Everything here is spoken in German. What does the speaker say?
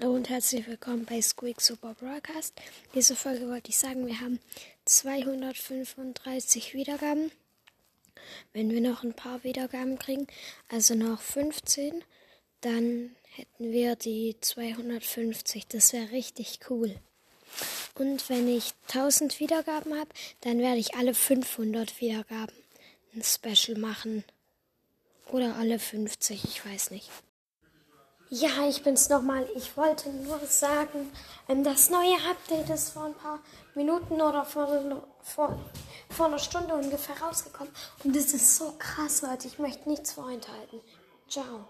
Hallo und herzlich willkommen bei Squeak Super Broadcast. Diese Folge wollte ich sagen, wir haben 235 Wiedergaben. Wenn wir noch ein paar Wiedergaben kriegen, also noch 15, dann hätten wir die 250. Das wäre richtig cool. Und wenn ich 1000 Wiedergaben habe, dann werde ich alle 500 Wiedergaben ein Special machen. Oder alle 50, ich weiß nicht. Ja, ich bin's nochmal. Ich wollte nur sagen, ähm, das neue Update ist vor ein paar Minuten oder vor, vor, vor einer Stunde ungefähr rausgekommen. Und es ist so krass, Leute. Ich möchte nichts vorenthalten. Ciao.